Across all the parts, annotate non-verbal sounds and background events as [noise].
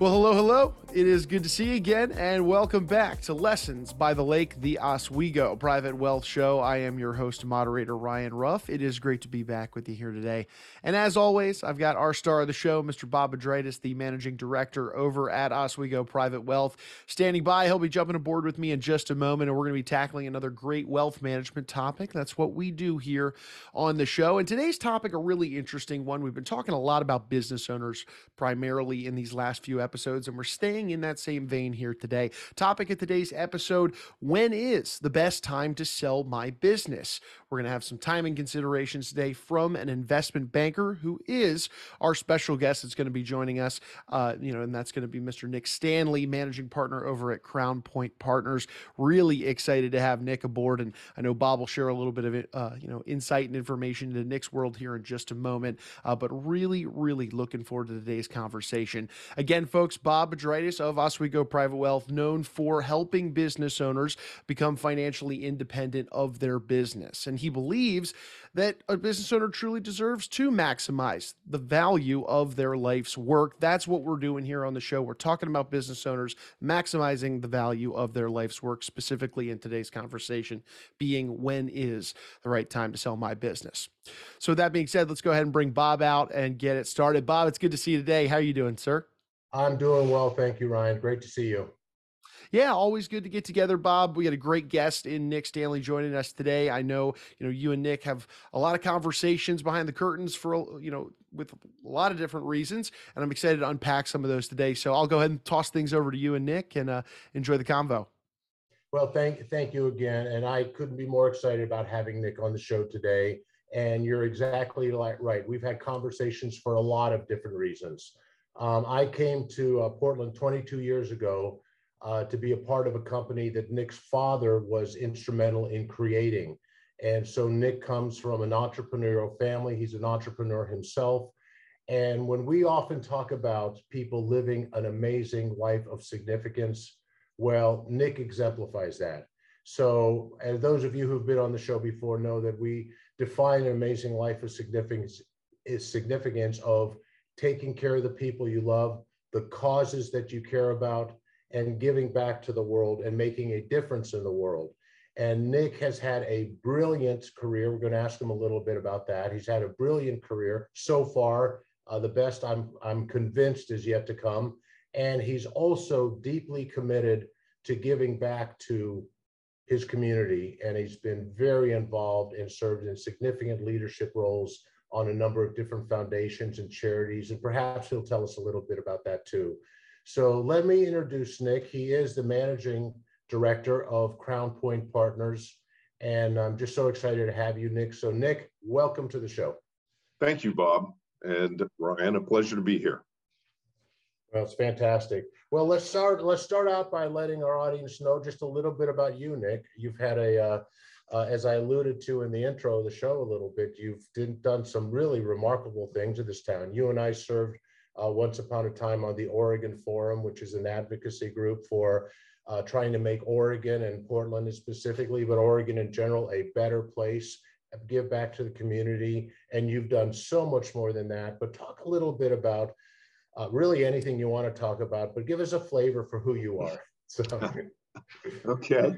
Well, hello, hello. It is good to see you again, and welcome back to Lessons by the Lake, the Oswego Private Wealth Show. I am your host moderator, Ryan Ruff. It is great to be back with you here today. And as always, I've got our star of the show, Mr. Bob Adraitis, the managing director over at Oswego Private Wealth, standing by. He'll be jumping aboard with me in just a moment, and we're going to be tackling another great wealth management topic. That's what we do here on the show. And today's topic, a really interesting one. We've been talking a lot about business owners primarily in these last few episodes, and we're staying in that same vein here today. Topic of today's episode When is the best time to sell my business? We're going to have some timing considerations today from an investment banker who is our special guest that's going to be joining us. Uh, you know, and that's going to be Mr. Nick Stanley, managing partner over at Crown Point Partners. Really excited to have Nick aboard, and I know Bob will share a little bit of uh, you know insight and information into Nick's world here in just a moment. Uh, but really, really looking forward to today's conversation. Again, folks Bob Adraitis of Oswego Private Wealth, known for helping business owners become financially independent of their business. And he believes that a business owner truly deserves to maximize the value of their life's work. That's what we're doing here on the show. We're talking about business owners maximizing the value of their life's work, specifically in today's conversation being when is the right time to sell my business. So, that being said, let's go ahead and bring Bob out and get it started. Bob, it's good to see you today. How are you doing, sir? I'm doing well. Thank you, Ryan. Great to see you. Yeah, always good to get together, Bob. We had a great guest in Nick Stanley joining us today. I know, you know, you and Nick have a lot of conversations behind the curtains for, you know, with a lot of different reasons, and I'm excited to unpack some of those today. So I'll go ahead and toss things over to you and Nick and uh, enjoy the convo. Well, thank thank you again, and I couldn't be more excited about having Nick on the show today. And you're exactly right. We've had conversations for a lot of different reasons. Um, I came to uh, Portland 22 years ago uh, to be a part of a company that Nick's father was instrumental in creating. And so Nick comes from an entrepreneurial family. He's an entrepreneur himself. And when we often talk about people living an amazing life of significance, well, Nick exemplifies that. So, as those of you who've been on the show before know that we define an amazing life of significance is significance of taking care of the people you love, the causes that you care about, and giving back to the world and making a difference in the world. And Nick has had a brilliant career. We're going to ask him a little bit about that. He's had a brilliant career so far. Uh, the best I'm I'm convinced is yet to come. And he's also deeply committed to giving back to his community. And he's been very involved and served in significant leadership roles on a number of different foundations and charities, and perhaps he'll tell us a little bit about that too. So let me introduce Nick. He is the managing director of Crown Point Partners, and I'm just so excited to have you, Nick. So, Nick, welcome to the show. Thank you, Bob and Ryan. A pleasure to be here. Well, it's fantastic. Well, let's start. Let's start out by letting our audience know just a little bit about you, Nick. You've had a uh, uh, as I alluded to in the intro of the show a little bit, you've did, done some really remarkable things in this town. You and I served uh, once upon a time on the Oregon Forum, which is an advocacy group for uh, trying to make Oregon and Portland specifically, but Oregon in general, a better place, give back to the community. And you've done so much more than that. But talk a little bit about uh, really anything you want to talk about, but give us a flavor for who you are. [laughs] So. [laughs] okay.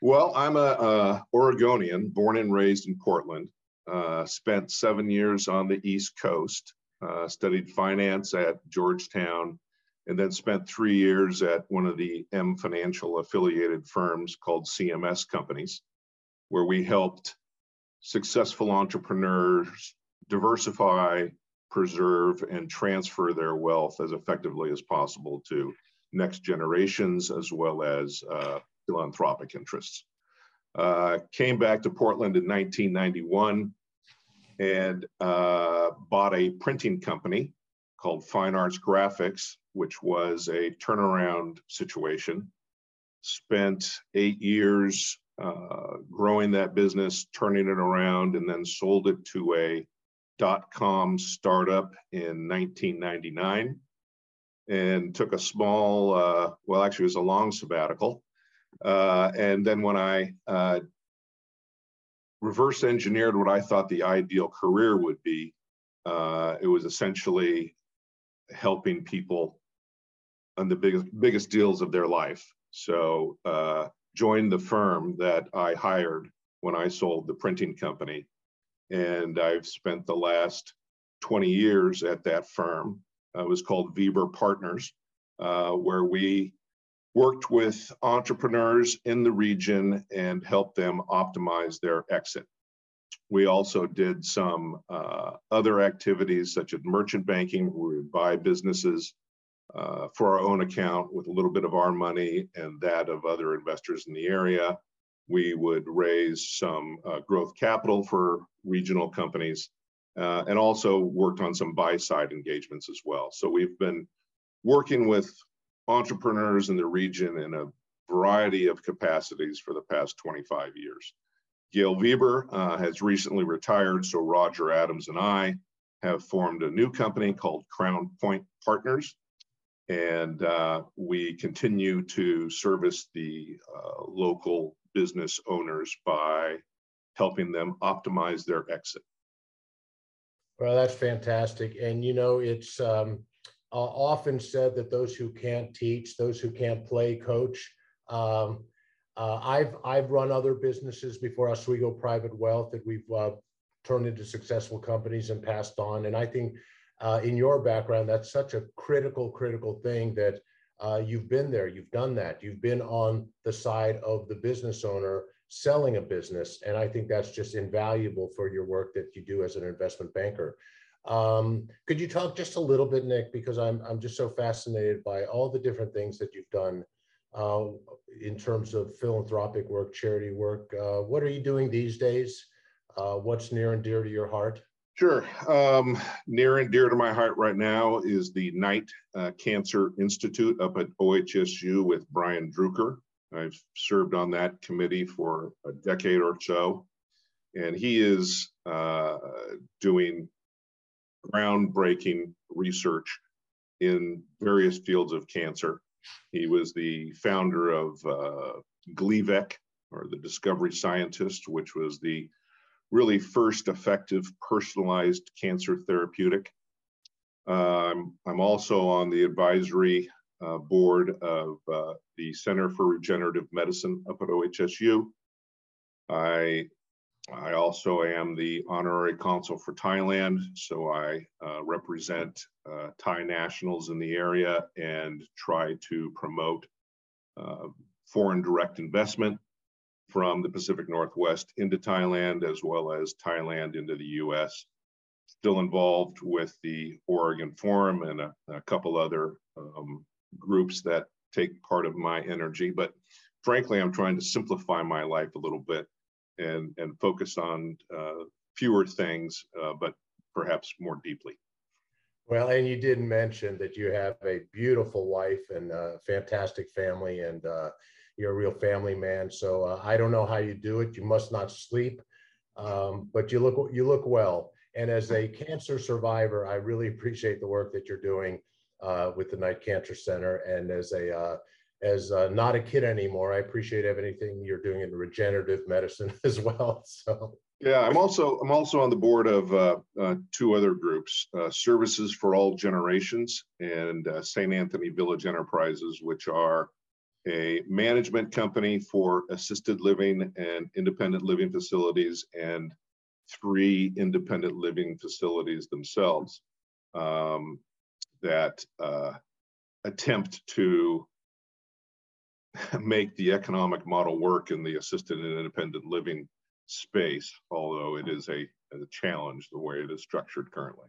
Well, I'm a, a, Oregonian, born and raised in Portland. Uh, spent seven years on the East Coast. Uh, studied finance at Georgetown, and then spent three years at one of the M Financial affiliated firms called CMS Companies, where we helped successful entrepreneurs diversify, preserve, and transfer their wealth as effectively as possible to next generations as well as uh, philanthropic interests. Uh, came back to Portland in 1991 and uh, bought a printing company called Fine Arts Graphics, which was a turnaround situation. Spent eight years uh, growing that business, turning it around, and then sold it to a dot com startup in 1999 and took a small, uh, well, actually, it was a long sabbatical uh, and then when I uh, reverse engineered what I thought the ideal career would be, uh, it was essentially helping people on the biggest biggest deals of their life. So uh, joined the firm that I hired when I sold the printing company, and I've spent the last 20 years at that firm. Uh, it was called Weber Partners, uh, where we worked with entrepreneurs in the region and helped them optimize their exit. We also did some uh, other activities such as merchant banking, where we buy businesses uh, for our own account with a little bit of our money and that of other investors in the area. We would raise some uh, growth capital for regional companies uh, and also worked on some buy side engagements as well. So we've been working with entrepreneurs in the region in a variety of capacities for the past 25 years. Gail Weber uh, has recently retired, so Roger Adams and I have formed a new company called Crown Point Partners. And uh, we continue to service the uh, local business owners by helping them optimize their exit. Well, that's fantastic. And you know, it's um, uh, often said that those who can't teach, those who can't play, coach. Um, uh, I've I've run other businesses before Oswego Private Wealth that we've uh, turned into successful companies and passed on. And I think uh, in your background, that's such a critical, critical thing that uh, you've been there, you've done that, you've been on the side of the business owner selling a business. And I think that's just invaluable for your work that you do as an investment banker. Um, could you talk just a little bit, Nick, because I'm, I'm just so fascinated by all the different things that you've done uh, in terms of philanthropic work, charity work. Uh, what are you doing these days? Uh, what's near and dear to your heart? Sure. Um, near and dear to my heart right now is the Knight uh, Cancer Institute up at OHSU with Brian Druker. I've served on that committee for a decade or so. And he is uh, doing groundbreaking research in various fields of cancer. He was the founder of uh, Gleevec, or the Discovery Scientist, which was the really first effective personalized cancer therapeutic. Um, I'm also on the advisory uh, board of uh, the Center for Regenerative Medicine up at OHSU. I I also am the honorary consul for Thailand, so I uh, represent uh, Thai nationals in the area and try to promote uh, foreign direct investment from the Pacific Northwest into Thailand, as well as Thailand into the US. Still involved with the Oregon Forum and a, a couple other um, groups that take part of my energy, but frankly, I'm trying to simplify my life a little bit and and focus on uh, fewer things, uh, but perhaps more deeply. Well, and you did mention that you have a beautiful wife and a fantastic family, and uh, you're a real family man. So uh, I don't know how you do it. You must not sleep, um, but you look you look well. And as a cancer survivor, I really appreciate the work that you're doing uh, with the Knight Cancer Center. And as a uh, as uh, not a kid anymore. I appreciate everything you're doing in regenerative medicine [laughs] as well. So yeah, I'm also I'm also on the board of uh, uh, two other groups: uh, Services for All Generations and uh, St. Anthony Village Enterprises, which are a management company for assisted living and independent living facilities, and three independent living facilities themselves um, that uh, attempt to [laughs] make the economic model work in the assisted and independent living space, although it is a, a challenge the way it is structured currently.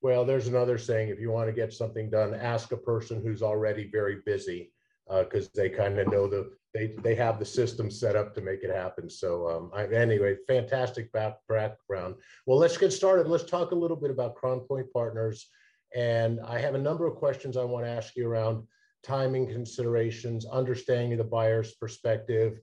Well, there's another saying if you want to get something done, ask a person who's already very busy because uh, they kind of know the they they have the system set up to make it happen. So um, I, anyway, fantastic back, background. Well, let's get started. Let's talk a little bit about Crown Point Partners, and I have a number of questions I want to ask you around timing considerations, understanding the buyer's perspective,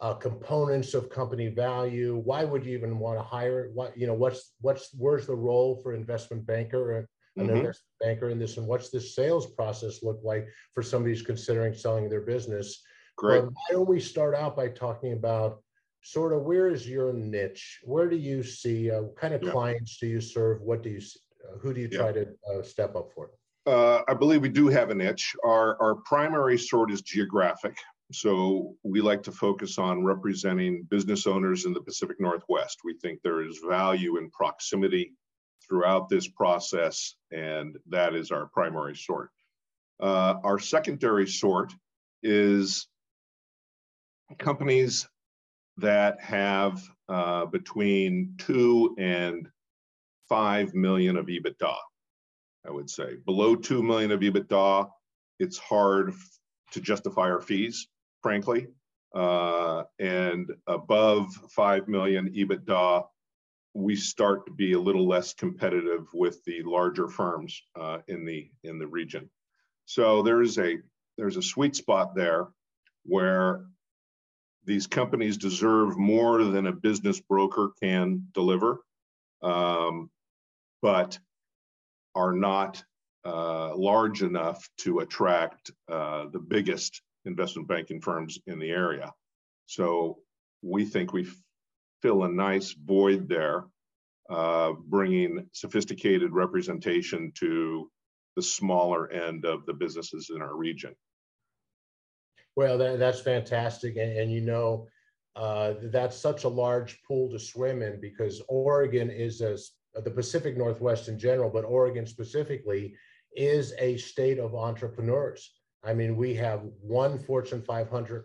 uh, components of company value. Why would you even want to hire? What you know? What's what's where's the role for investment banker or an mm-hmm. investment banker in this, and what's the sales process look like for somebody who's considering selling their business? Great. But why don't we start out by talking about sort of where is your niche? Where do you see? Uh, what kind of yeah. clients do you serve? What do you? Uh, who do you try to uh, step up for? Uh, I believe we do have a niche. Our, our primary sort is geographic. So we like to focus on representing business owners in the Pacific Northwest. We think there is value in proximity throughout this process, and that is our primary sort. Uh, our secondary sort is companies that have uh, between two and five million of EBITDA. I would say below two million of EBITDA, it's hard to justify our fees, frankly. Uh, and above five million EBITDA, we start to be a little less competitive with the larger firms uh, in the in the region. So there's a there's a sweet spot there where these companies deserve more than a business broker can deliver, um, but are not uh, large enough to attract uh, the biggest investment banking firms in the area. So we think we fill a nice void there, uh, bringing sophisticated representation to the smaller end of the businesses in our region. Well, that, that's fantastic. And, and you know, uh, that's such a large pool to swim in because Oregon is a, the Pacific Northwest in general, but Oregon specifically is a state of entrepreneurs. I mean, we have one Fortune 500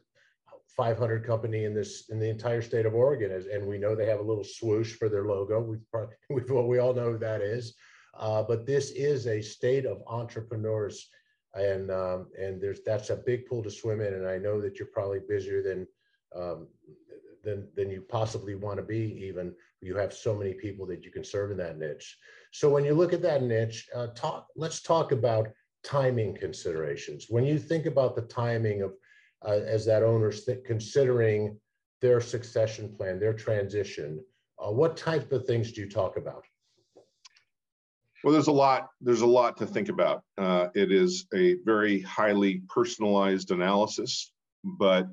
500 company in this in the entire state of Oregon, and we know they have a little swoosh for their logo. We probably [laughs] we, we all know who that is. Uh, but this is a state of entrepreneurs, and um, and there's that's a big pool to swim in. And I know that you're probably busier than um, than than you possibly want to be. Even you have so many people that you can serve in that niche. So when you look at that niche, uh, talk. Let's talk about timing considerations. When you think about the timing of uh, as that owner's th- considering their succession plan, their transition, uh, what type of things do you talk about? Well, there's a lot. There's a lot to think about. Uh, it is a very highly personalized analysis, but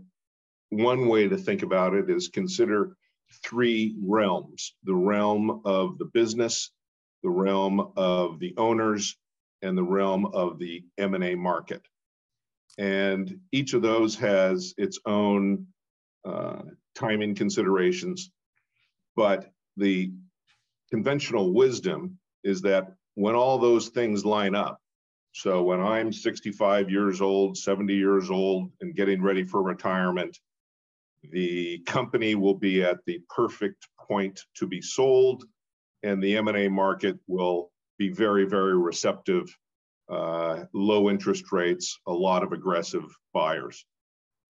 one way to think about it is consider three realms: the realm of the business, the realm of the owners, and the realm of the M&A market. And each of those has its own uh, timing considerations, but the conventional wisdom is that when all those things line up, so when I'm 65 years old, 70 years old, and getting ready for retirement, the company will be at the perfect point to be sold, and the M&A market will be very, very receptive uh, low interest rates, a lot of aggressive buyers.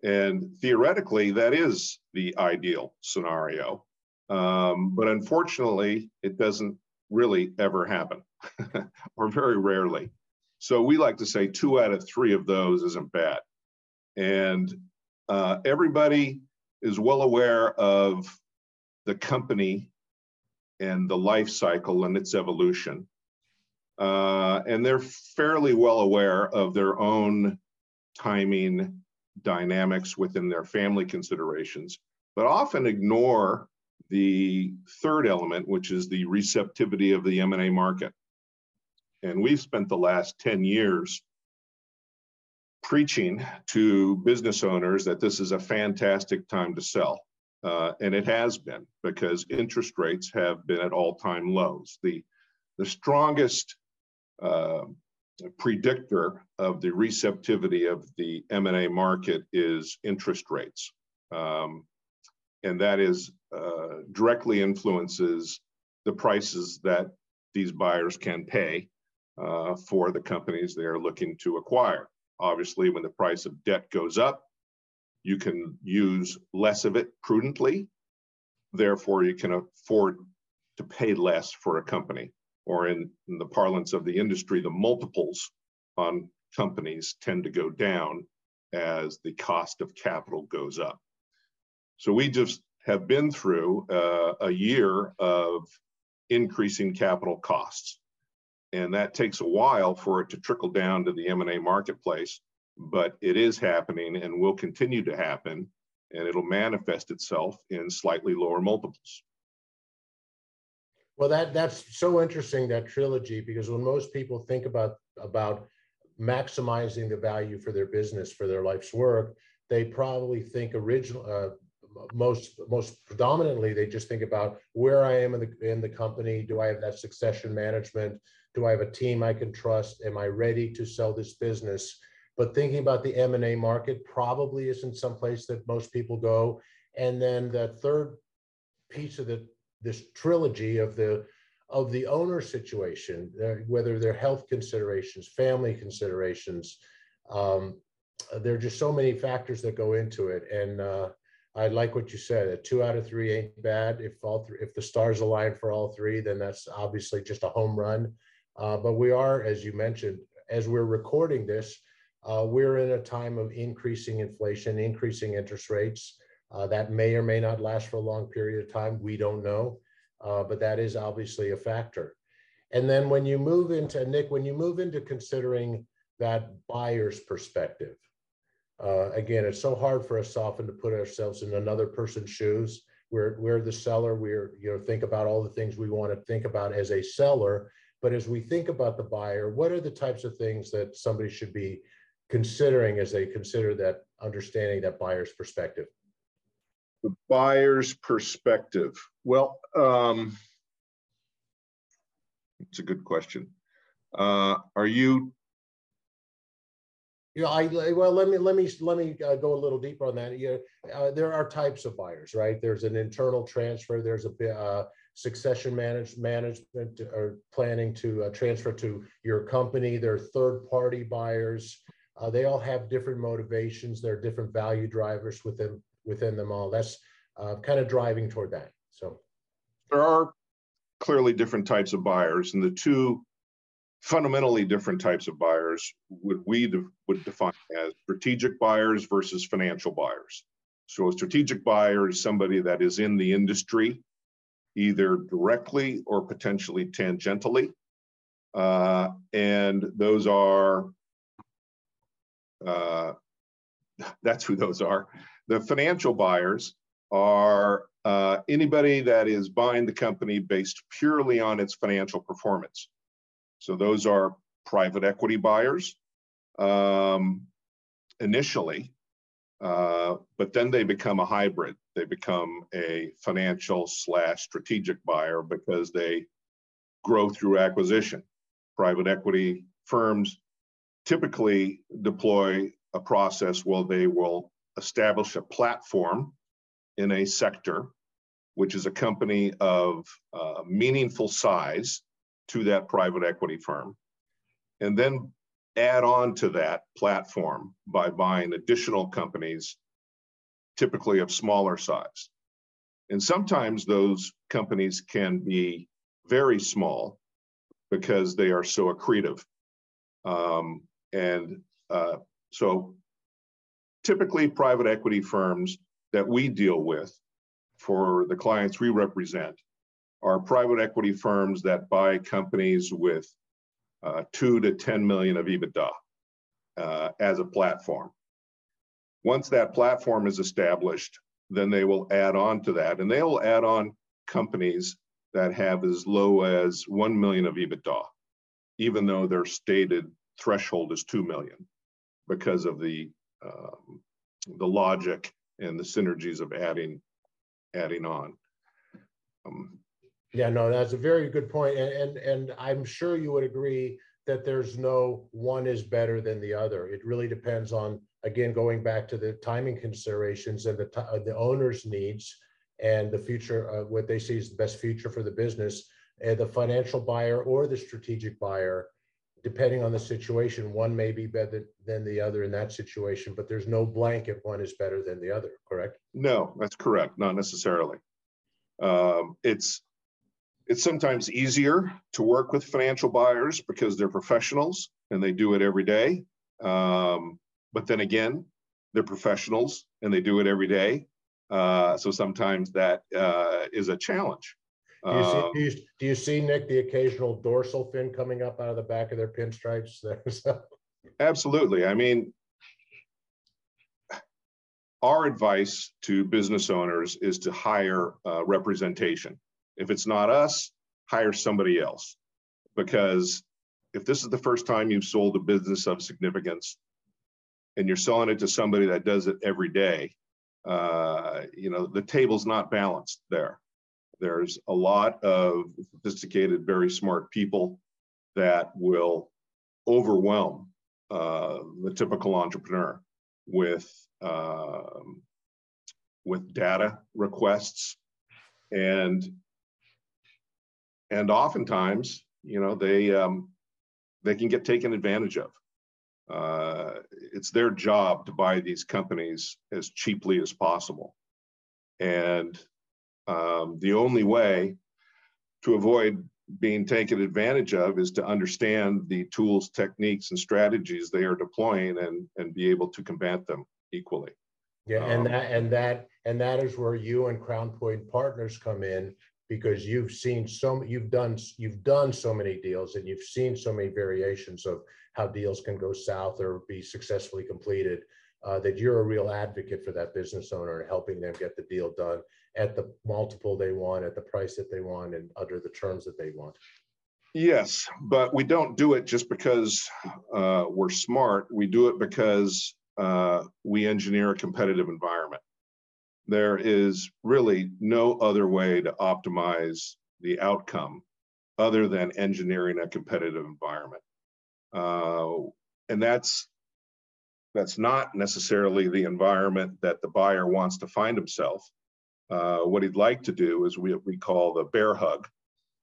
And theoretically, that is the ideal scenario. Um, but unfortunately, it doesn't really ever happen, [laughs] or very rarely. So we like to say two out of three of those isn't bad. And uh, everybody is well aware of the company and the life cycle and its evolution. Uh, and they're fairly well aware of their own timing dynamics within their family considerations, but often ignore the third element, which is the receptivity of the M&A market. And we've spent the last 10 years preaching to business owners that this is a fantastic time to sell. Uh, and it has been because interest rates have been at all-time lows. The, the strongest uh, predictor of the receptivity of the M&A market is interest rates. Um, and that is uh, directly influences the prices that these buyers can pay uh, for the companies they are looking to acquire. Obviously, when the price of debt goes up, you can use less of it prudently. Therefore, you can afford to pay less for a company or in, in the parlance of the industry, the multiples on companies tend to go down as the cost of capital goes up. So we just have been through uh, a year of increasing capital costs. And that takes a while for it to trickle down to the M&A marketplace, but it is happening and will continue to happen, and it'll manifest itself in slightly lower multiples. Well, that that's so interesting that trilogy because when most people think about about maximizing the value for their business for their life's work, they probably think original uh, most most predominantly they just think about where I am in the in the company. Do I have that succession management? Do I have a team I can trust? Am I ready to sell this business? But thinking about the M and A market probably isn't someplace that most people go. And then the third piece of the this trilogy of the of the owner situation, uh, whether they're health considerations, family considerations. Um, there are just so many factors that go into it, and uh, I like what you said. A two out of three ain't bad. If all if the stars align for all three, then that's obviously just a home run. Uh, but we are, as you mentioned, as we're recording this, uh, we're in a time of increasing inflation, increasing interest rates. Uh, that may or may not last for a long period of time. We don't know, uh, but that is obviously a factor. And then when you move into Nick, when you move into considering that buyer's perspective, uh, again, it's so hard for us often to put ourselves in another person's shoes. We're, we're the seller. We're, you know, think about all the things we want to think about as a seller. But as we think about the buyer, what are the types of things that somebody should be considering as they consider that understanding that buyer's perspective? The buyer's perspective. Well, um, it's a good question. Uh, are you you know, I well let me let me let me uh, go a little deeper on that. You know, uh, there are types of buyers, right? There's an internal transfer. There's a uh, succession manage, management or planning to uh, transfer to your company. There are third party buyers. Uh, they all have different motivations. There are different value drivers within within them all. That's uh, kind of driving toward that. So there are clearly different types of buyers, and the two fundamentally different types of buyers would we de- would define as strategic buyers versus financial buyers. So a strategic buyer is somebody that is in the industry, either directly or potentially tangentially, uh, and those are uh, [laughs] that's who those are. The financial buyers are uh, anybody that is buying the company based purely on its financial performance. So those are private equity buyers um, initially, uh, but then they become a hybrid. They become a financial slash strategic buyer because they grow through acquisition. Private equity firms typically deploy a process where they will establish a platform in a sector, which is a company of uh, meaningful size to that private equity firm, and then add on to that platform by buying additional companies, typically of smaller size. And sometimes those companies can be very small because they are so accretive. Um, and uh, so typically private equity firms that we deal with for the clients we represent are private equity firms that buy companies with uh, two to 10 million of EBITDA uh, as a platform. Once that platform is established, then they will add on to that and they'll add on companies that have as low as 1 million of EBITDA, even though their stated threshold is 2 million because of the, um, the logic and the synergies of adding, adding on. Um, yeah, no, that's a very good point. And, and, and I'm sure you would agree that there's no one is better than the other. It really depends on, again, going back to the timing considerations and the, uh, the owner's needs and the future, of what they see as the best future for the business, and the financial buyer or the strategic buyer, depending on the situation, one may be better than the other in that situation, but there's no blanket one is better than the other, correct? No, that's correct. Not necessarily. Um, it's it's sometimes easier to work with financial buyers because they're professionals and they do it every day. Um, but then again, they're professionals and they do it every day. Uh, so sometimes that uh, is a challenge. Do you, see, um, do, you, do you see, Nick, the occasional dorsal fin coming up out of the back of their pinstripes? [laughs] absolutely. I mean, our advice to business owners is to hire uh, representation. If it's not us, hire somebody else. Because if this is the first time you've sold a business of significance and you're selling it to somebody that does it every day, uh, you know, the table's not balanced there. There's a lot of sophisticated, very smart people that will overwhelm uh, the typical entrepreneur with um, with data requests and and oftentimes you know they um, they can get taken advantage of uh, it's their job to buy these companies as cheaply as possible and um, the only way to avoid being taken advantage of is to understand the tools, techniques, and strategies they are deploying and, and be able to combat them equally. Yeah, and um, that and that and that is where you and Crown Point Partners come in because you've seen so you've done you've done so many deals and you've seen so many variations of how deals can go south or be successfully completed uh, that you're a real advocate for that business owner and helping them get the deal done at the multiple they want, at the price that they want, and under the terms that they want. Yes, but we don't do it just because uh, we're smart. We do it because uh, we engineer a competitive environment. There is really no other way to optimize the outcome other than engineering a competitive environment. Uh, and that's that's not necessarily the environment that the buyer wants to find himself. Uh, what he'd like to do is what we call the bear hug,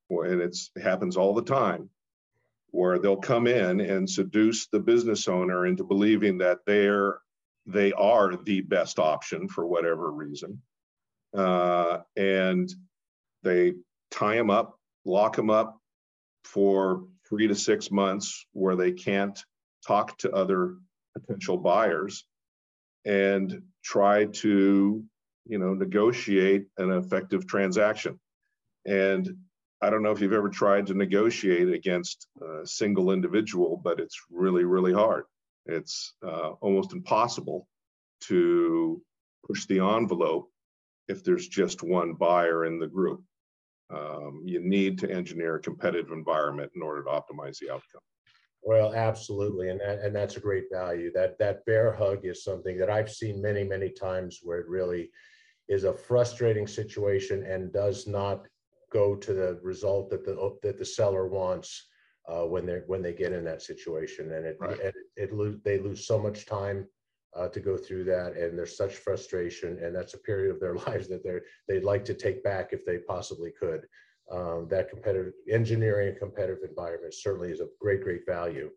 and it happens all the time, where they'll come in and seduce the business owner into believing that they're they are the best option for whatever reason, uh, and they tie them up, lock them up for three to six months, where they can't talk to other potential buyers and try to you know negotiate an effective transaction. And i don't know if you've ever tried to negotiate against a single individual but it's really really hard it's uh, almost impossible to push the envelope if there's just one buyer in the group. Um, you need to engineer a competitive environment in order to optimize the outcome. Well, absolutely, and that, and that's a great value. That that bear hug is something that I've seen many many times where it really is a frustrating situation and does not go to the result that the that the seller wants uh, when they when they get in that situation, and it right. it, it lose they lose so much time uh, to go through that, and there's such frustration, and that's a period of their [laughs] lives that they they'd like to take back if they possibly could um, that competitive engineering a competitive environment certainly is a great, great value.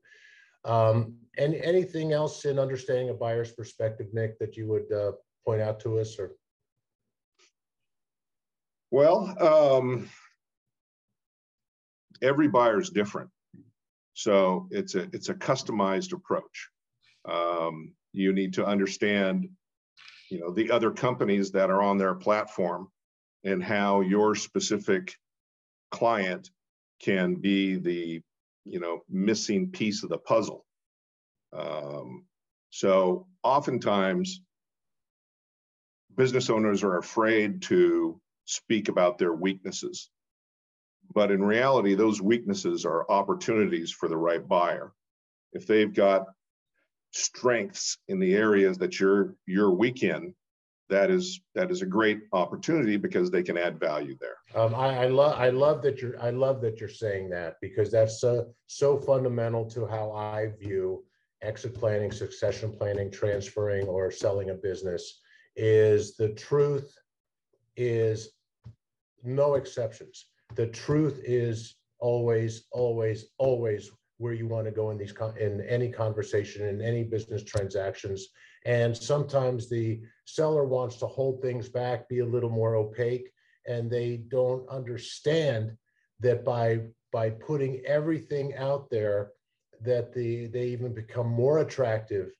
Um, and anything else in understanding a buyer's perspective, Nick, that you would uh, point out to us or? Well, um, every buyer is different. So it's a, it's a customized approach. Um, you need to understand, you know, the other companies that are on their platform and how your specific client can be the you know missing piece of the puzzle um, so oftentimes business owners are afraid to speak about their weaknesses but in reality those weaknesses are opportunities for the right buyer if they've got strengths in the areas that you're you're weak in that is that is a great opportunity because they can add value there. Um, I, I love I love that you're I love that you're saying that because that's so so fundamental to how I view exit planning, succession planning, transferring or selling a business. Is the truth is no exceptions. The truth is always, always, always where you want to go in these in any conversation in any business transactions. And sometimes the seller wants to hold things back, be a little more opaque, and they don't understand that by by putting everything out there, that the they even become more attractive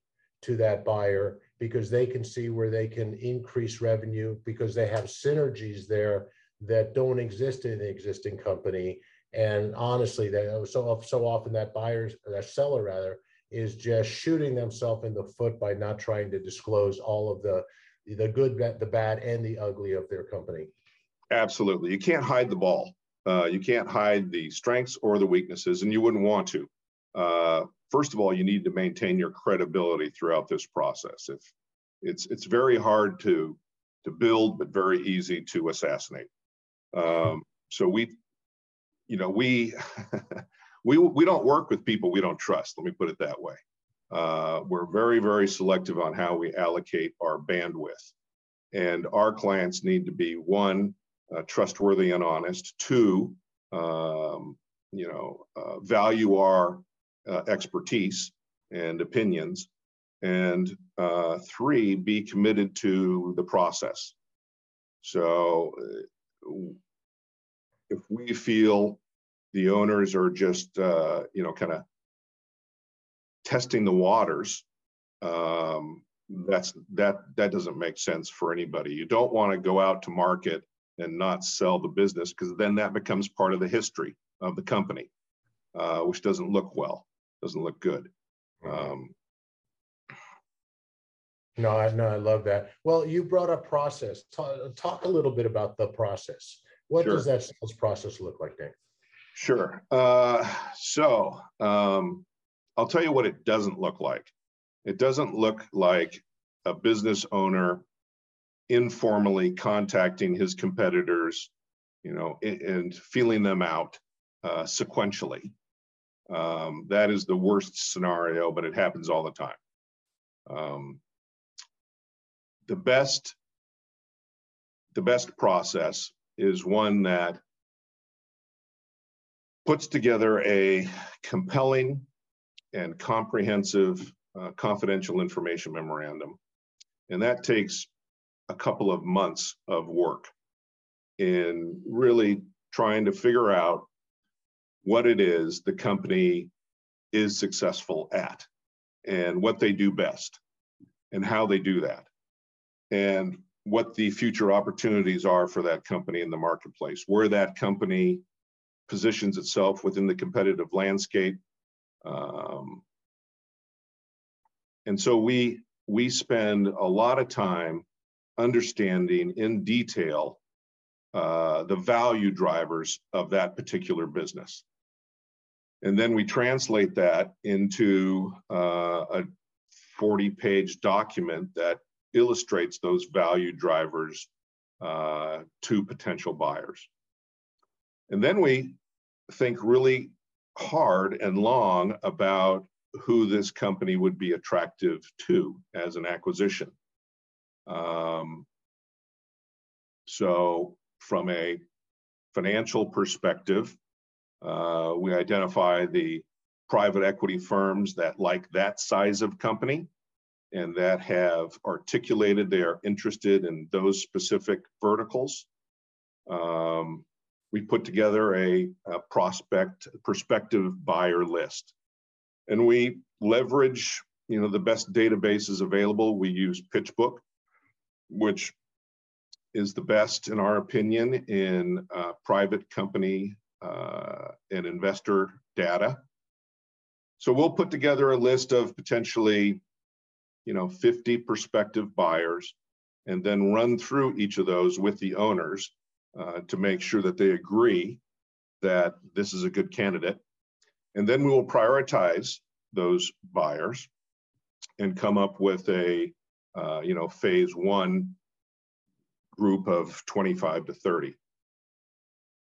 to that buyer because they can see where they can increase revenue because they have synergies there that don't exist in the existing company. And honestly, that so so often that buyers, that seller rather, is just shooting themselves in the foot by not trying to disclose all of the the good, the bad, and the ugly of their company. Absolutely, you can't hide the ball. uh, you can't hide the strengths or the weaknesses, and you wouldn't want to. Uh, first of all, you need to maintain your credibility throughout this process. If it's it's very hard to to build, but very easy to assassinate. Um, so we, you know, we [laughs] we we don't work with people we don't trust. Let me put it that way. Uh, we're very very selective on how we allocate our bandwidth, and our clients need to be one uh, trustworthy and honest. Two, um, you know, uh, value our uh, expertise and opinions. And uh, three, be committed to the process. So uh, if we feel the owners are just, uh, you know, kind of testing the waters, um, that's that that doesn't make sense for anybody. You don't want to go out to market and not sell the business because then that becomes part of the history of the company, uh, which doesn't look well, doesn't look good. Mm-hmm. Um, no, I, no, I love that. Well, you brought up process. Talk, talk a little bit about the process. What sure. does that sales process look like, Dan? Sure. Uh, so um, I'll tell you what it doesn't look like. It doesn't look like a business owner informally contacting his competitors, you know, and feeling them out uh, sequentially. Um, that is the worst scenario, but it happens all the time. Um, the best, the best process is one that puts together a compelling and comprehensive uh, confidential information memorandum. And that takes a couple of months of work in really trying to figure out what it is the company is successful at and what they do best and how they do that and what the future opportunities are for that company in the marketplace where that company positions itself within the competitive landscape um, and so we we spend a lot of time understanding in detail uh, the value drivers of that particular business. And then we translate that into uh, a 40 page document that illustrates those value drivers uh, to potential buyers. And then we think really hard and long about who this company would be attractive to as an acquisition. Um, so, from a financial perspective, uh, we identify the private equity firms that like that size of company and that have articulated they are interested in those specific verticals. Um, we put together a, a prospect prospective buyer list and we leverage you know the best databases available we use PitchBook which is the best, in our opinion, in uh, private company uh, and investor data. So we'll put together a list of potentially, you know, 50 prospective buyers, and then run through each of those with the owners uh, to make sure that they agree that this is a good candidate. And then we will prioritize those buyers and come up with a uh, you know, phase one group of 25 to 30.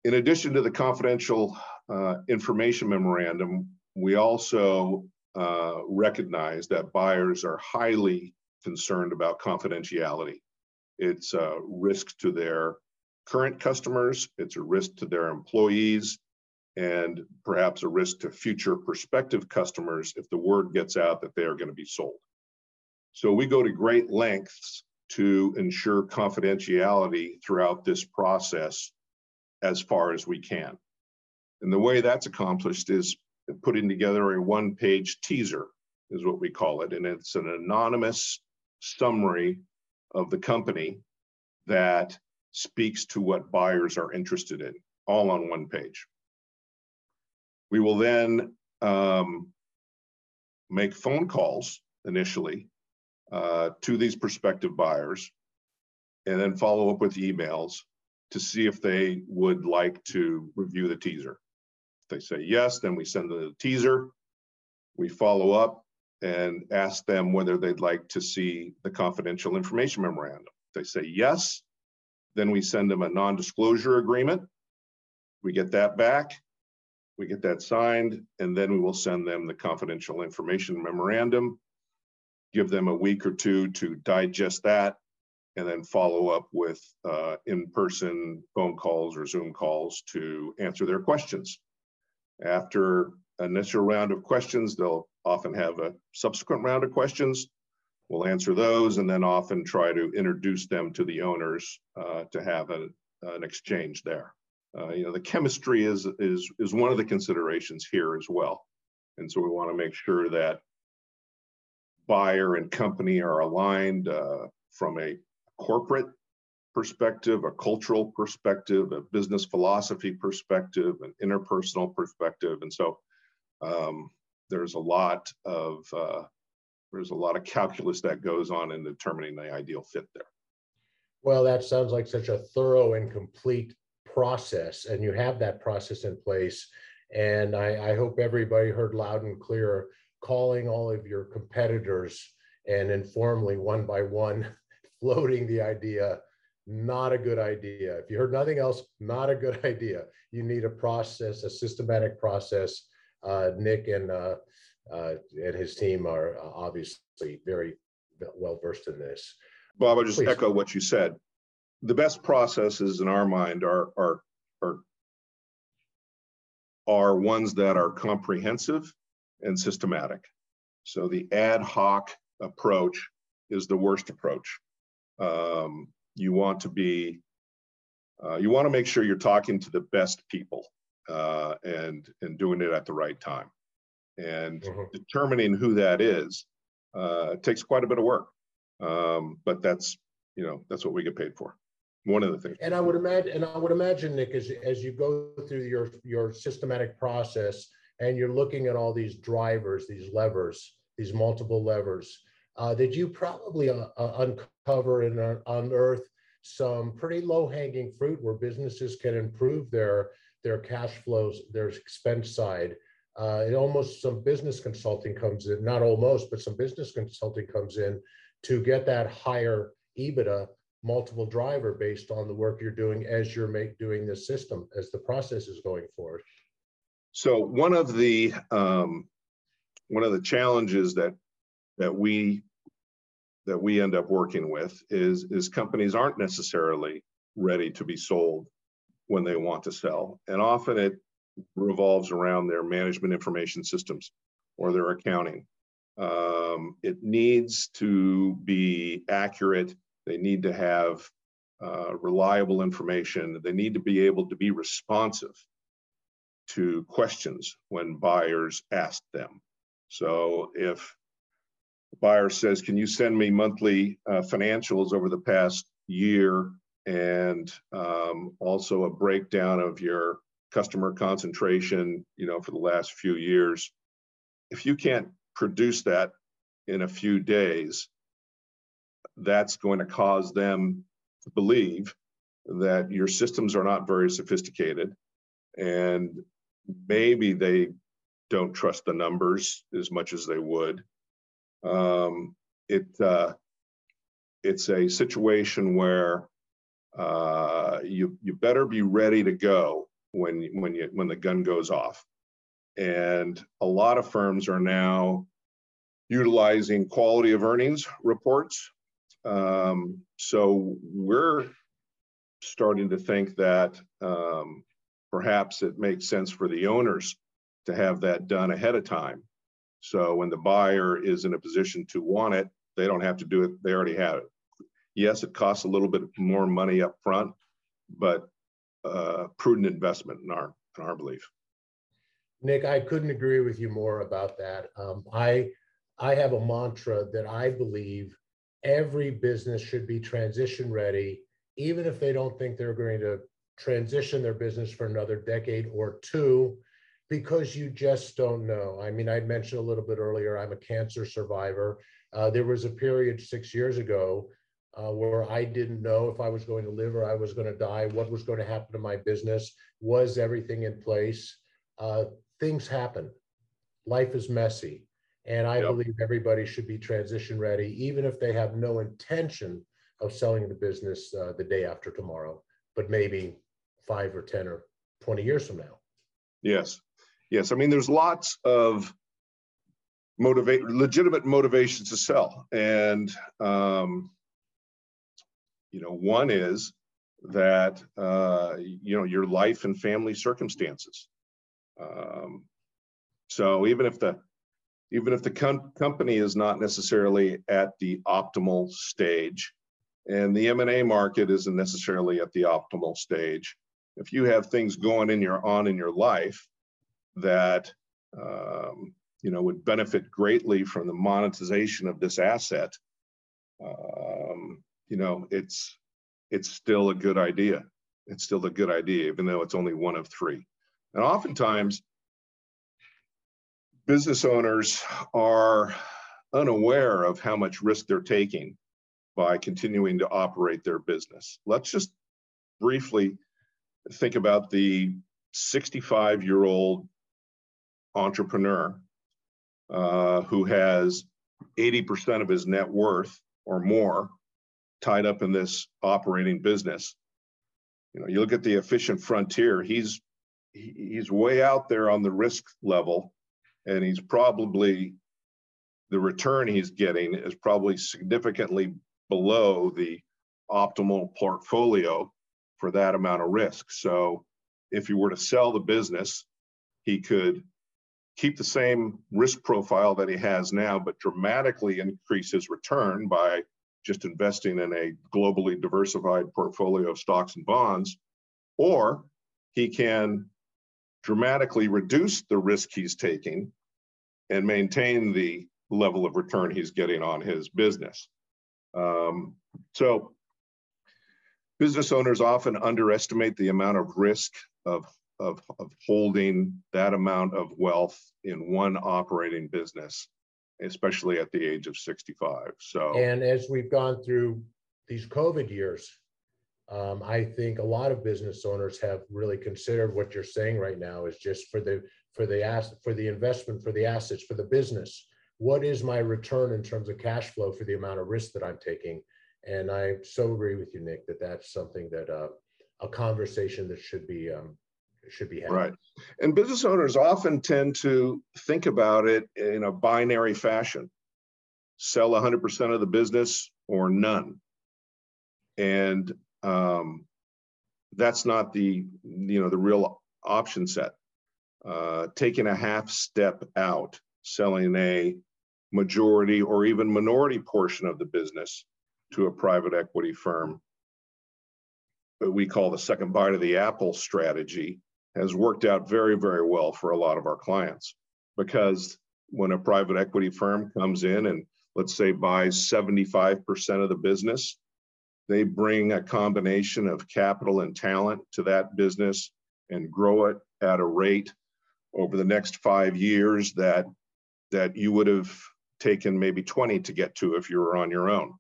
In addition to the confidential uh, information memorandum, we also uh, recognize that buyers are highly concerned about confidentiality. It's a risk to their current customers, it's a risk to their employees, and perhaps a risk to future prospective customers if the word gets out that they are going to be sold. So we go to great lengths to ensure confidentiality throughout this process as far as we can. And the way that's accomplished is putting together a one page teaser, is what we call it. And it's an anonymous summary of the company that speaks to what buyers are interested in, all on one page. We will then um, make phone calls initially uh, to these prospective buyers and then follow up with emails to see if they would like to review the teaser. If they say yes, then we send them the teaser. We follow up and ask them whether they'd like to see the confidential information memorandum. If they say yes, then we send them a non-disclosure agreement. We get that back. We get that signed, and then we will send them the confidential information memorandum, give them a week or two to digest that, and then follow up with uh, in-person phone calls or Zoom calls to answer their questions. After initial round of questions, they'll often have a subsequent round of questions. We'll answer those and then often try to introduce them to the owners uh, to have a, an exchange there. Uh, you know, the chemistry is, is, is one of the considerations here as well. And so we want to make sure that buyer and company are aligned uh, from a corporate perspective, a cultural perspective, a business philosophy perspective, an interpersonal perspective. And so um, there's a lot of uh, there's a lot of [laughs] calculus that goes on in determining the ideal fit there. Well, that sounds like such a thorough and complete process, and you have that process in place. And I, I hope everybody heard loud and clear calling all of your competitors and informally, one by one, [laughs] floating the idea not a good idea. If you heard nothing else, not a good [laughs] idea. You need a process, a systematic process. Uh, Nick and uh, uh, and his team are uh, obviously very well versed in this. Bob, I just Please. echo what you said. The best processes in our mind are are are are ones that are comprehensive and systematic. So the ad hoc approach is the worst approach. Um, you want to be, uh, you want to make sure you're talking to the best people uh, and and doing it at the right time. And mm-hmm. determining who that is uh, takes quite a bit of work. Um, but that's you know that's what we get paid for. One of the things. And I would imagine, and I would imagine, Nick, as as you go through your your systematic process and you're looking at all these drivers, these levers, these multiple levers, uh, that you probably uh, uh uncover and unearth some pretty low hanging fruit where businesses can improve their their cash flows, their expense side. Uh, and almost some business consulting comes in, not almost, but some business consulting comes in to get that higher EBITDA multiple driver based on the work you're doing as you're make, doing this system, as the process is going forward. So one of the um, one of the challenges that that we that we end up working with is is companies aren't necessarily ready to be sold when they want to sell. And often it revolves around their management information systems or their accounting. Um, it needs to be accurate. They need to have uh, reliable information. They need to be able to be responsive to questions when buyers ask them. So if buyer says, can you send me monthly uh, financials over the past year and um, also a breakdown of your customer concentration, you know, for the last few years. If you can't produce that in a few days, that's going to cause them to believe that your systems are not very sophisticated and maybe they don't trust the numbers as much as they would um, it uh, it's a situation where uh, you you better be ready to go when when you when the gun goes off, and a lot of firms are now utilizing quality of earnings reports. Um, so we're starting to think that um, perhaps it makes sense for the owners to have that done ahead of time so when the buyer is in a position to want it, they don't have to do it. They already have it. Yes, it costs a little bit more money up front, but uh, prudent investment in our in our belief. Nick, I couldn't agree with you more about that. Um, I I have a mantra that I believe every business should be transition ready, even if they don't think they're going to transition their business for another decade or two because you just don't know. I mean, I mentioned a little bit earlier, I'm a cancer survivor. Uh, there was a period six years ago uh, where I didn't know if I was going to live or I was going to die, what was going to happen to my business, was everything in place? Uh, things happen. Life is messy. And I yep. believe everybody should be transition ready, even if they have no intention of selling the business uh, the day after tomorrow, but maybe five or 10 or 20 years from now. Yes. Yes. I mean, there's lots of motivate legitimate motivations to sell. And, um, you know, one is that, uh, you know, your life and family circumstances. Um, so even if the even if the com- company is not necessarily at the optimal stage, and the M&A market isn't necessarily at the optimal stage, if you have things going in your on in your life that um, you know would benefit greatly from the monetization of this asset, um, you know it's it's still a good idea. It's still a good idea, even though it's only one of three. And oftentimes, business owners are unaware of how much risk they're taking by continuing to operate their business. Let's just briefly think about the 65 year old entrepreneur uh, who has 80% of his net worth or more tied up in this operating business. You know, you look at the efficient frontier, he's he's way out there on the risk level and he's probably the return he's getting is probably significantly below the optimal portfolio for that amount of risk. So if you were to sell the business, he could keep the same risk profile that he has now, but dramatically increase his return by just investing in a globally diversified portfolio of stocks and bonds. Or he can dramatically reduce the risk he's taking and maintain the level of return he's getting on his business. Um, so business owners often underestimate the amount of risk of, of, of holding that amount of wealth in one operating business, especially at the age of 65. So, and as we've gone through these COVID years, um, I think a lot of business owners have really considered what you're saying right now is just for the for the asset for the investment for the assets for the business. What is my return in terms of cash flow for the amount of risk that I'm taking? And I so agree with you, Nick, that that's something that uh, a conversation that should be um, should be. Right. And business owners often tend to think about it in a binary fashion: sell 100% of the business or none. And um, that's not the you know the real option set. Uh, taking a half step out, selling a majority or even minority portion of the business to a private equity firm, that we call the second bite of the apple strategy, has worked out very, very well for a lot of our clients. Because when a private equity firm comes in and let's say buys 75% of the business, they bring a combination of capital and talent to that business and grow it at a rate over the next five years that that you would have taken maybe 20 to get to if you were on your own.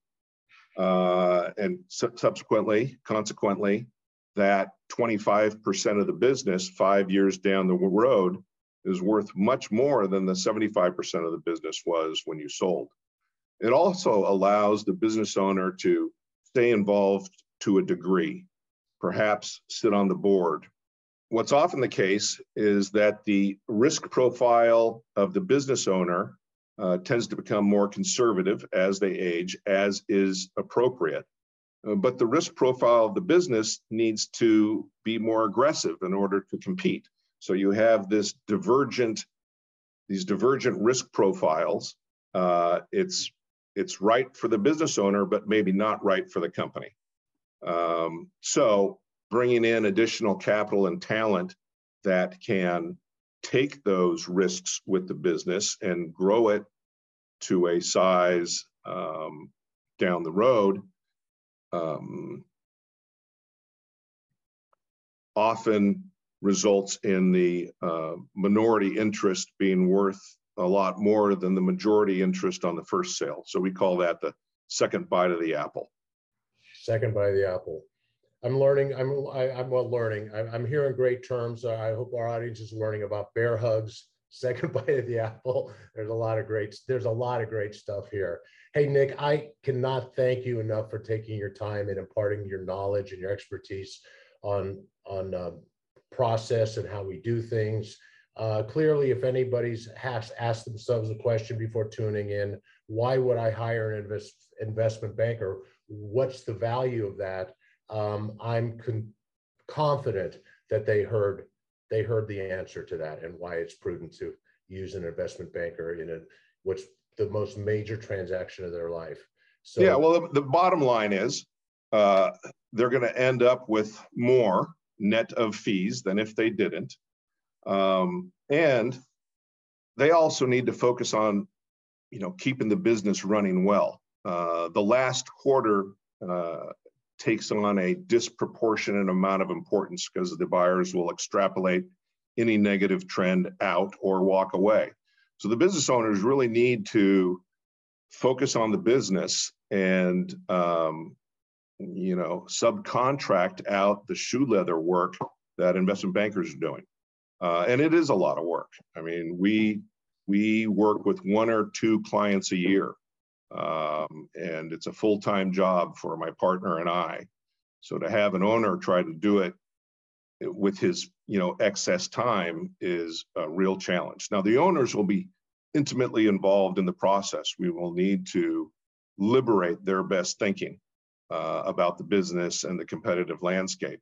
Uh, and su- subsequently, consequently, that 25% of the business five years down the road is worth much more than the 75% of the business was when you sold. It also allows the business owner to stay involved to a degree, perhaps sit on the board. What's often the case is that the risk profile of the business owner uh, tends to become more conservative as they age, as is appropriate. Uh, but the risk profile of the business needs to be more aggressive in order to compete. So you have this divergent, these divergent risk profiles. Uh, it's it's right for the business owner, but maybe not right for the company. Um, so bringing in additional capital and talent that can take those risks with the business and grow it to a size um, down the road um, often results in the uh, minority interest being worth a lot more than the majority interest on the first sale. So we call that the second bite of the apple. second bite of the apple. I'm learning. I'm I, am i am well learning. I, I'm hearing great terms. I hope our audience is learning about bear hugs, [laughs] second bite of the apple. There's a lot of great. There's a lot of great stuff here. Hey Nick, I cannot thank you enough for taking your time and imparting your knowledge and your expertise on on uh, process and how we do things. Uh, clearly, if anybody's has asked themselves a question before tuning in, why would I hire an invest, investment banker? What's the value of that? Um, I'm con- confident that they heard they heard the answer to that and why it's prudent to use an investment banker in a what's the most major transaction of their life. So yeah, well, the, the bottom line is uh, they're going to end up with more net of fees than if they didn't. Um, and they also need to focus on, you know, keeping the business running well. Uh, the last quarter uh, takes on a disproportionate amount of importance because the buyers will extrapolate any negative trend out or walk away. So the business owners really need to focus on the business and um, you know subcontract out the shoe leather work that investment bankers are doing. Uh, and it is a lot of work. I mean we we work with one or two clients a year. Um, and it's a full-time job for my partner and i. So to have an owner try to do it with his you know excess time is a real challenge now the owners will be intimately involved in the process we will need to liberate their best thinking uh, about the business and the competitive landscape.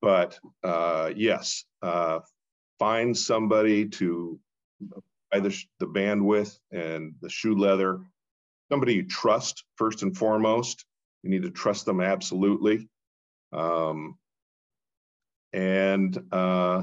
But uh, yes, uh, find somebody to either the bandwidth and the shoe leather, somebody you trust first and foremost. You need to trust them absolutely. Um, and uh,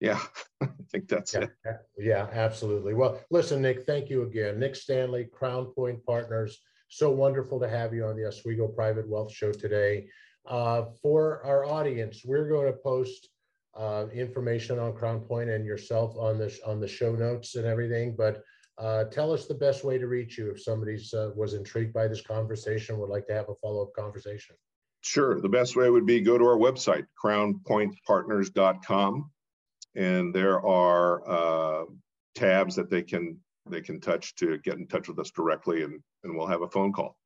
yeah, [laughs] I think that's yeah, it. Yeah, absolutely. Well, listen, Nick, thank you again. Nick Stanley, Crown Point Partners. So wonderful to have you on the Oswego Private Wealth Show today. Uh, for our audience, we're going to post uh, information on Crown Point and yourself on the on the show notes and everything. But uh, tell us the best way to reach you if somebody's uh, was intrigued by this conversation, would like to have a follow up conversation. Sure. The best way would be go to our website, crownpointpartners.com, and there are uh, tabs that they can they can touch to get in touch with us directly and, and we'll have a phone call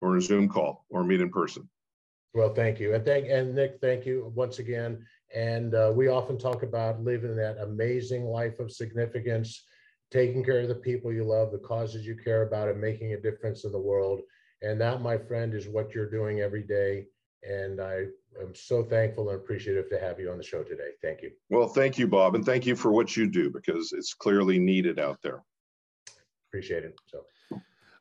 or a Zoom call or meet in person. Well, thank you. And thank and Nick, thank you once again. And uh, we often talk about living that amazing life of significance, taking care of the people you love, the causes you care about, and making a difference in the world. And that, my friend, is what you're doing every day. And I am so thankful and appreciative to have you on the show today. Thank you. Well, thank you, Bob, and thank you for what you do because it's clearly needed out there. Appreciate it. So.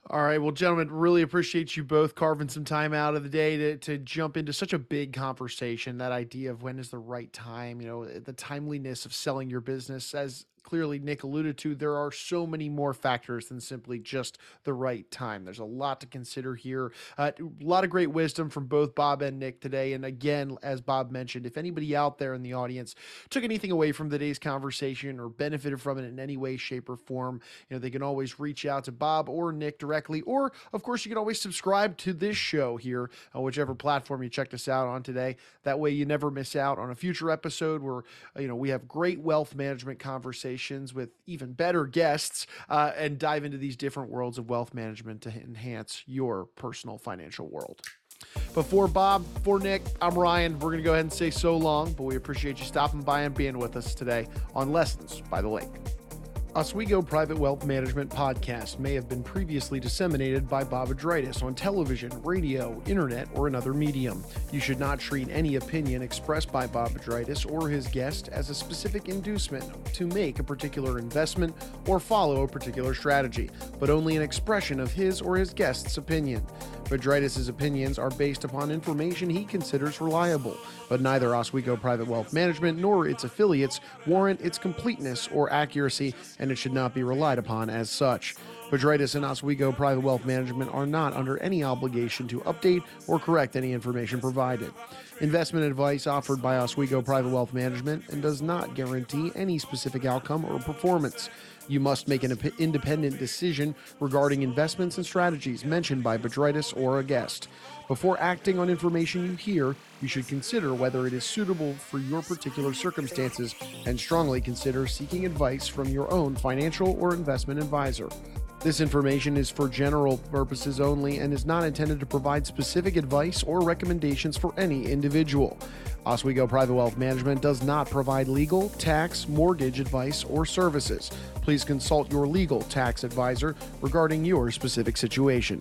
All right. Well, gentlemen, really appreciate you both carving some time out of the day to, to jump into such a big conversation. That idea of when is the right time, you know, the timeliness of selling your business as clearly Nick alluded to, there are so many more factors than simply just the right time. There's a lot to consider here. Uh, a lot of great wisdom from both Bob and Nick today. And again, as Bob mentioned, if anybody out there in the audience took anything away from today's conversation or benefited from it in any way, shape, or form, you know, they can always reach out to Bob or Nick directly. Or, of course, you can always subscribe to this show here on whichever platform you checked us out on today. That way you never miss out on a future episode where, you know, we have great wealth management conversations conversations with even better guests uh, and dive into these different worlds of wealth management to enhance your personal financial world. Before Bob, for Nick, I'm Ryan. We're going to go ahead and say so long, but we appreciate you stopping by and being with us today on Lessons by the Lake. Oswego Private Wealth Management podcast may have been previously disseminated by Bob Bedritis on television, radio, internet, or another medium. You should not treat any opinion expressed by Bob Bedritis or his guest as a specific inducement to make a particular investment or follow a particular strategy, but only an expression of his or his guest's opinion. Bedritis' opinions are based upon information he considers reliable, but neither Oswego Private Wealth Management nor its affiliates warrant its completeness or accuracy, and it should not be relied upon as such. Bedritis and Oswego Private Wealth Management are not under any obligation to update or correct any information provided. Investment advice offered by Oswego Private Wealth Management and does not guarantee any specific outcome or performance. You must make an independent decision regarding investments and strategies mentioned by Bedritis or a guest. Before acting on information you hear, you should consider whether it is suitable for your particular circumstances and strongly consider seeking advice from your own financial or investment advisor. This information is for general purposes only and is not intended to provide specific advice or recommendations for any individual. Oswego Private Wealth Management does not provide legal, tax, mortgage advice, or services. Please consult your legal tax advisor regarding your specific situation.